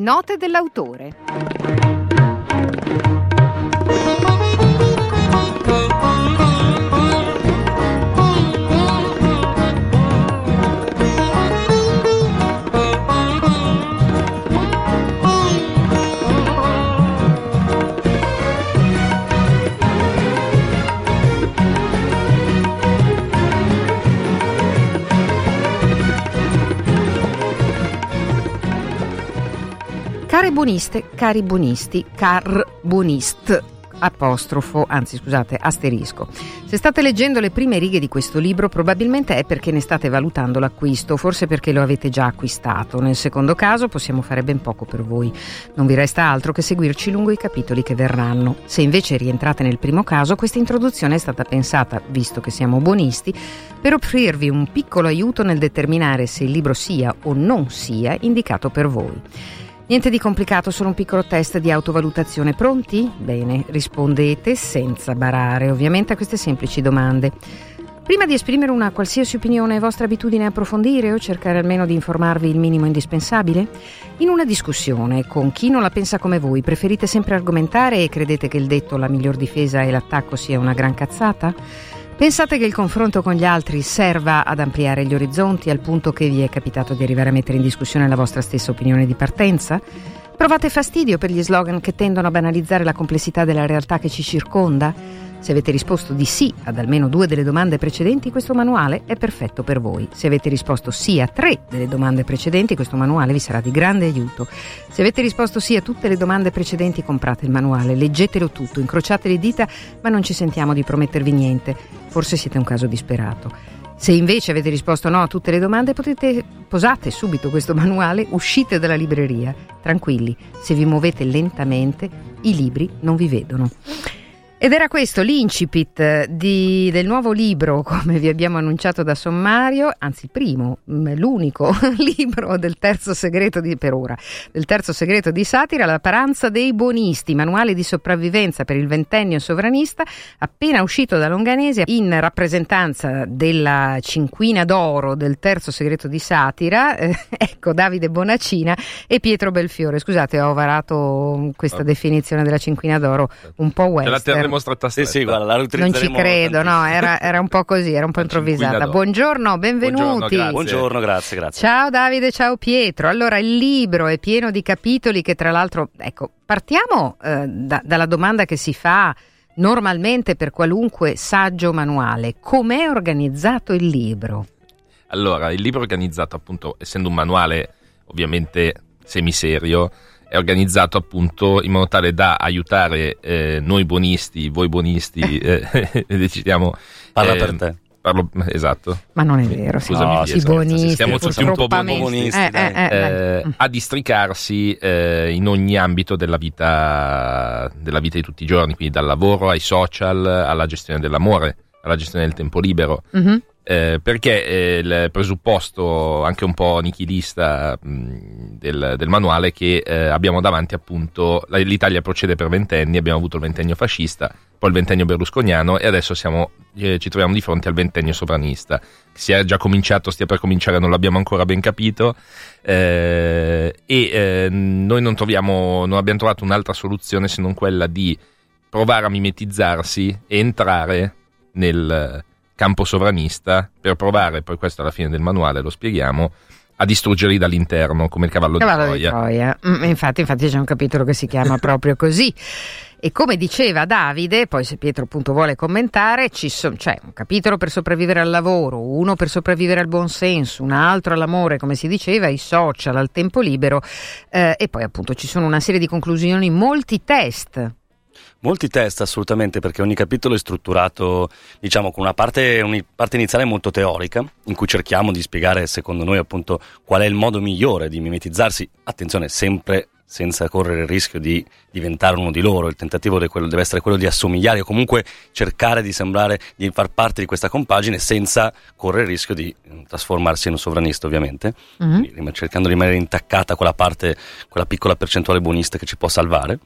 Note dell'autore. Care buoniste, cari buonisti, carbonist, apostrofo, anzi scusate, asterisco. Se state leggendo le prime righe di questo libro probabilmente è perché ne state valutando l'acquisto, forse perché lo avete già acquistato. Nel secondo caso possiamo fare ben poco per voi. Non vi resta altro che seguirci lungo i capitoli che verranno. Se invece rientrate nel primo caso, questa introduzione è stata pensata, visto che siamo buonisti, per offrirvi un piccolo aiuto nel determinare se il libro sia o non sia indicato per voi. Niente di complicato, solo un piccolo test di autovalutazione. Pronti? Bene, rispondete senza barare ovviamente a queste semplici domande. Prima di esprimere una qualsiasi opinione, è vostra abitudine approfondire o cercare almeno di informarvi il minimo indispensabile? In una discussione con chi non la pensa come voi, preferite sempre argomentare e credete che il detto la miglior difesa e l'attacco sia una gran cazzata? Pensate che il confronto con gli altri serva ad ampliare gli orizzonti al punto che vi è capitato di arrivare a mettere in discussione la vostra stessa opinione di partenza? Provate fastidio per gli slogan che tendono a banalizzare la complessità della realtà che ci circonda? Se avete risposto di sì ad almeno due delle domande precedenti, questo manuale è perfetto per voi. Se avete risposto sì a tre delle domande precedenti, questo manuale vi sarà di grande aiuto. Se avete risposto sì a tutte le domande precedenti, comprate il manuale, leggetelo tutto, incrociate le dita, ma non ci sentiamo di promettervi niente. Forse siete un caso disperato. Se invece avete risposto no a tutte le domande, potete posate subito questo manuale, uscite dalla libreria. Tranquilli, se vi muovete lentamente, i libri non vi vedono. Ed era questo l'incipit di, del nuovo libro, come vi abbiamo annunciato da sommario, anzi il primo, mm, l'unico libro del terzo segreto di, per ora, del terzo segreto di satira, La paranza dei buonisti, manuale di sopravvivenza per il ventennio sovranista, appena uscito da Longanese in rappresentanza della cinquina d'oro del terzo segreto di satira, eh, ecco Davide Bonacina e Pietro Belfiore. Scusate, ho varato questa definizione della cinquina d'oro un po' western l'avremmo stretta Sì, sì, guarda, la non ci credo, no, era, era, un po' così, era un po' improvvisata. Buongiorno, benvenuti. Buongiorno grazie. Buongiorno, grazie, grazie. Ciao Davide, ciao Pietro. Allora, il libro è pieno di capitoli che tra l'altro, ecco, partiamo eh, da, dalla domanda che si fa normalmente per qualunque saggio manuale. Com'è organizzato il libro? Allora, il libro è organizzato appunto, essendo un manuale ovviamente semiserio, è organizzato appunto in modo tale da aiutare eh, noi buonisti, voi buonisti, eh, decidiamo... Parla per ehm, te. Parlo, esatto. Ma non è vero, Scusami, no, sì, buonisti, siamo tutti un po' buonisti, eh, eh, eh, eh, a districarsi eh, in ogni ambito della vita, della vita di tutti i giorni, quindi dal lavoro ai social, alla gestione dell'amore, alla gestione del tempo libero. Mm-hmm. Eh, perché eh, il presupposto anche un po' nichilista mh, del, del, manuale è che eh, abbiamo davanti appunto l'Italia procede per ventenni, abbiamo avuto il ventennio fascista, poi il ventennio berlusconiano e adesso siamo, eh, ci troviamo di fronte al ventennio sovranista. Si è già cominciato, stia per cominciare, non l'abbiamo ancora ben capito eh, e noi non, troviamo, non abbiamo trovato un'altra soluzione se non quella di provare a mimetizzarsi e entrare nel campo sovranista per provare, poi questo alla fine del manuale lo spieghiamo, a distruggerli dall'interno come il cavallo, cavallo di Troia. Di Troia. Mm, infatti, infatti c'è un capitolo che si chiama proprio così. E come diceva Davide, poi se Pietro appunto vuole commentare, ci so, c'è un capitolo per sopravvivere al lavoro, uno per sopravvivere al buonsenso, un altro all'amore, come si diceva, ai social, al tempo libero eh, e poi appunto ci sono una serie di conclusioni, molti test Molti test assolutamente perché ogni capitolo è strutturato diciamo con una parte, una parte, iniziale molto teorica in cui cerchiamo di spiegare secondo noi appunto qual è il modo migliore di mimetizzarsi, attenzione sempre senza correre il rischio di diventare uno di loro. Il tentativo deve essere quello di assomigliare o comunque cercare di sembrare di far parte di questa compagine senza correre il rischio di mm, trasformarsi in un sovranista, ovviamente, mm-hmm. cercando di rimanere intaccata quella parte, quella piccola percentuale buonista che ci può salvare.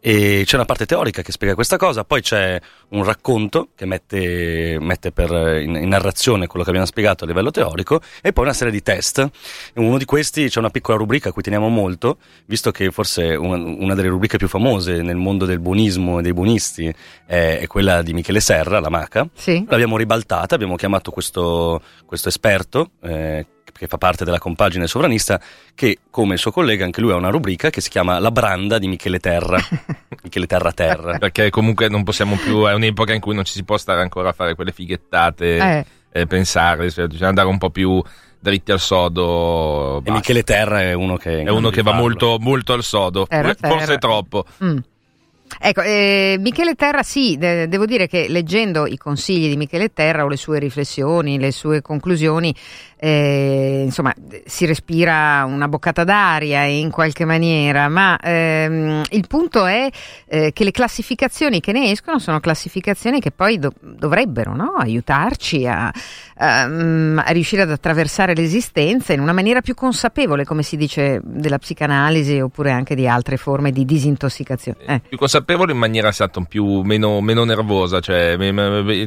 E c'è una parte teorica che spiega questa cosa, poi c'è un racconto che mette, mette per, in, in, narrazione quello che abbiamo spiegato a livello teorico e poi una serie di test. Uno di questi c'è una piccola rubrica a cui teniamo molto, visto che forse una, una delle rubriche più famose nel mondo del buonismo e dei buonisti è, è quella di Michele Serra, la Maca. Sì. L'abbiamo ribaltata, abbiamo chiamato questo, questo esperto. Eh, che fa parte della compagine sovranista, che come il suo collega anche lui ha una rubrica che si chiama La branda di Michele Terra. Michele Terra Terra. Perché comunque non possiamo più, è un'epoca in cui non ci si può stare ancora a fare quelle fighettate, eh. Eh, pensare, cioè, bisogna andare un po' più dritti al sodo. E Michele Terra è uno che, è uno che va molto, molto, al sodo, terra, forse terra. troppo. Mm. Ecco, eh, Michele Terra sì, de- devo dire che leggendo i consigli di Michele Terra o le sue riflessioni, le sue conclusioni, eh, insomma, si respira una boccata d'aria in qualche maniera, ma ehm, il punto è eh, che le classificazioni che ne escono sono classificazioni che poi do- dovrebbero no? aiutarci a, a, a, riuscire ad attraversare l'esistenza in una maniera più consapevole, come si dice della psicanalisi oppure anche di altre forme di disintossicazione. Eh. In maniera esatto, più, meno, meno nervosa, cioè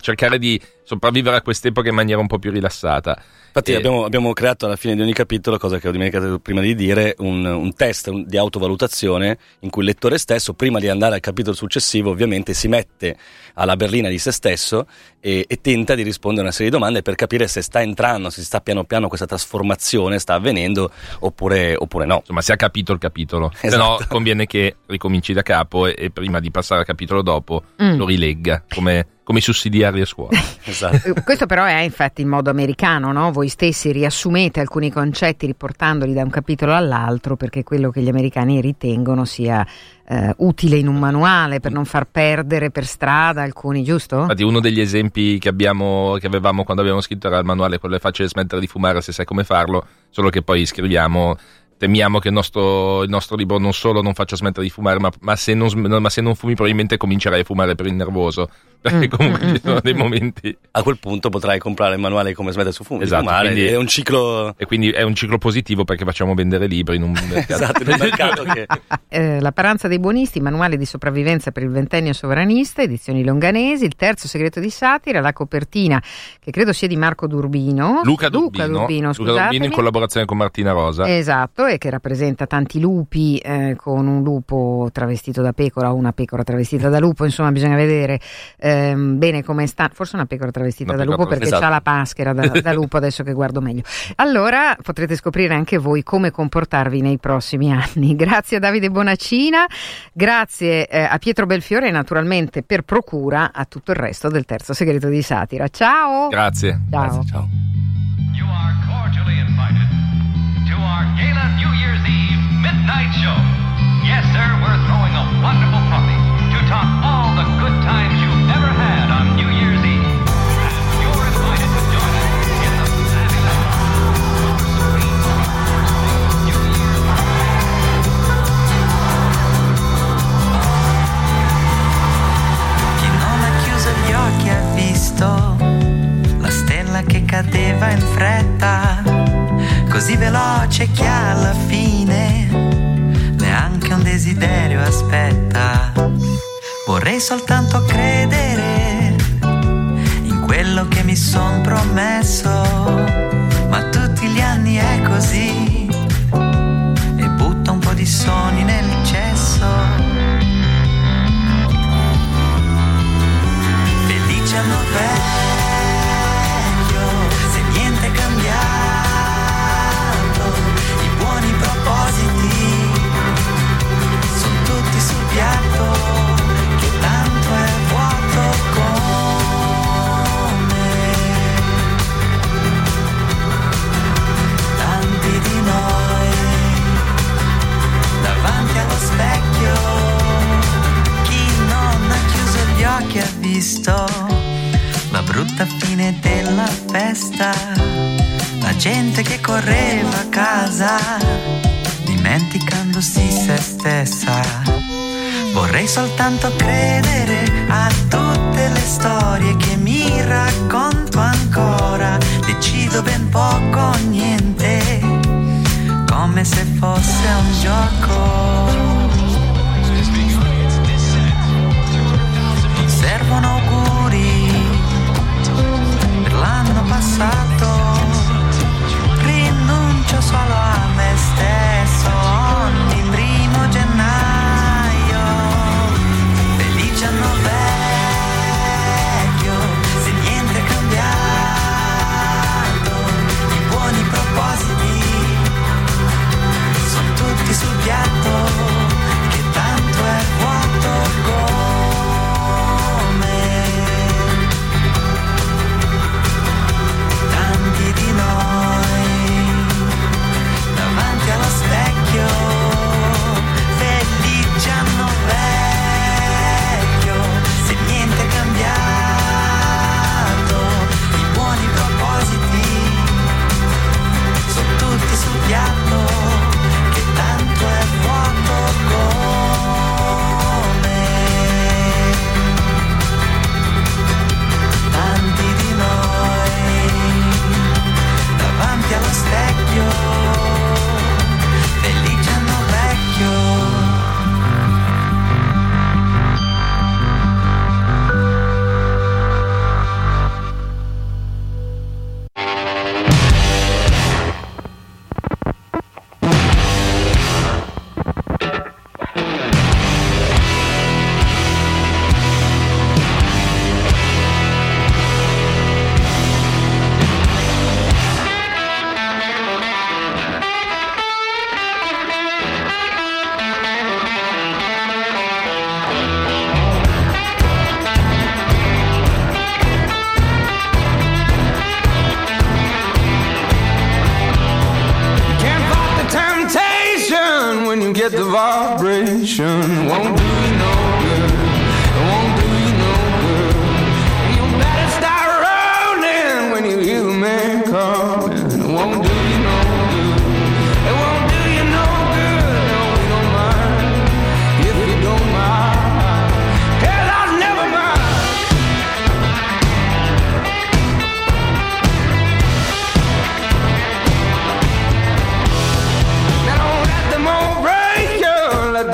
cercare di sopravvivere a quest'epoca in maniera un po' più rilassata. Infatti e... abbiamo, abbiamo, creato alla fine di ogni capitolo, cosa che ho dimenticato prima di dire, un, un test di autovalutazione in cui il lettore stesso, prima di andare al capitolo successivo, ovviamente si mette alla berlina di se stesso e, e, tenta di rispondere a una serie di domande per capire se sta entrando, se sta piano piano questa trasformazione sta avvenendo oppure, oppure no. Insomma, se ha capito il capitolo, esatto. se no conviene che ricominci da capo e, e, prima di passare al capitolo dopo mm. lo rilegga come come i sussidiari a scuola. esatto. Questo però è infatti il modo americano, no? Voi stessi riassumete alcuni concetti riportandoli da un capitolo all'altro perché quello che gli americani ritengono sia eh, utile in un manuale per non far perdere per strada alcuni, giusto? Infatti uno degli esempi che, abbiamo, che avevamo quando abbiamo scritto era il manuale, quello è facile smettere di fumare se sai come farlo, solo che poi scriviamo temiamo che il nostro, il nostro, libro non solo non faccia smettere di fumare, ma, ma, se non, ma, se non, fumi probabilmente comincerai a fumare per il nervoso. Perché mm, comunque ci sono dei mm. momenti. A quel punto potrai comprare il manuale come smettere su fum- esatto, fumare. Quindi, è un ciclo. E quindi è un ciclo positivo perché facciamo vendere libri in un mercato. esatto, in un mercato che... eh, La paranza dei buonisti, manuale di sopravvivenza per il ventennio sovranista, edizioni longanesi, il terzo segreto di satira, la copertina che credo sia di Marco Durbino. Luca Durbino. Luca Durbino, Luca Durbino in collaborazione con Martina Rosa. Esatto, e che rappresenta tanti lupi eh, con un lupo travestito da pecora o una pecora travestita da lupo, insomma bisogna vedere ehm, bene come sta, forse una pecora travestita una da lupo perché esatto. ha la paschera da, da, lupo adesso che guardo meglio. Allora potrete scoprire anche voi come comportarvi nei prossimi anni. Grazie a Davide Bonacina, grazie eh, a Pietro Belfiore e naturalmente per procura a tutto il resto del terzo segreto di satira. Ciao! Grazie. Ciao. Grazie, ciao. Midnight Show. Yes, sir, we're throwing a wonderful party to top all the good times you've ever had on New Year's Eve. Occhi ha visto la stella che cadeva in fretta, così veloce che alla fine desiderio aspetta. Vorrei soltanto credere in quello che mi son promesso, ma tutti gli anni è così brutta fine della festa la gente che correva a casa di me dimenticandosi se stessa. Vorrei soltanto credere a tutte le storie che mi racconto ancora. Decido ben poco o niente, come se fosse un gioco.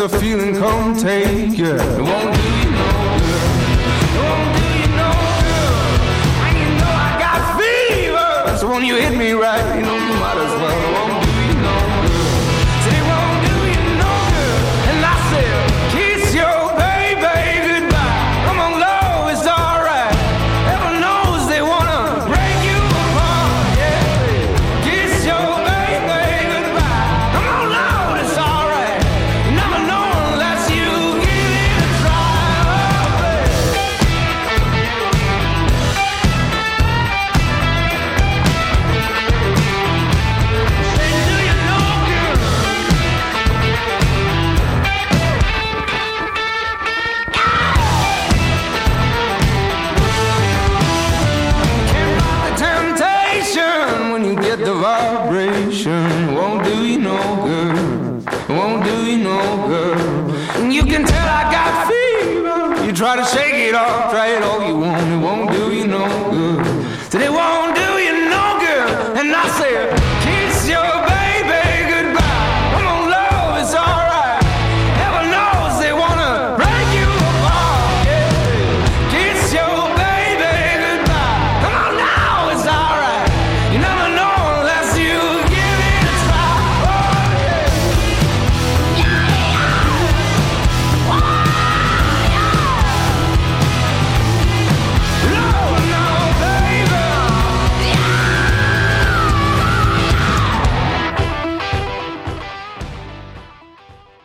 The feeling come take you. It won't do you no good. It won't do you no good. When you know I got fever, so when you hit me right, you know you might as well. Vibration. Won't do you no good. Won't do you no good. You can tell I got fever. You try to shake it off, try it all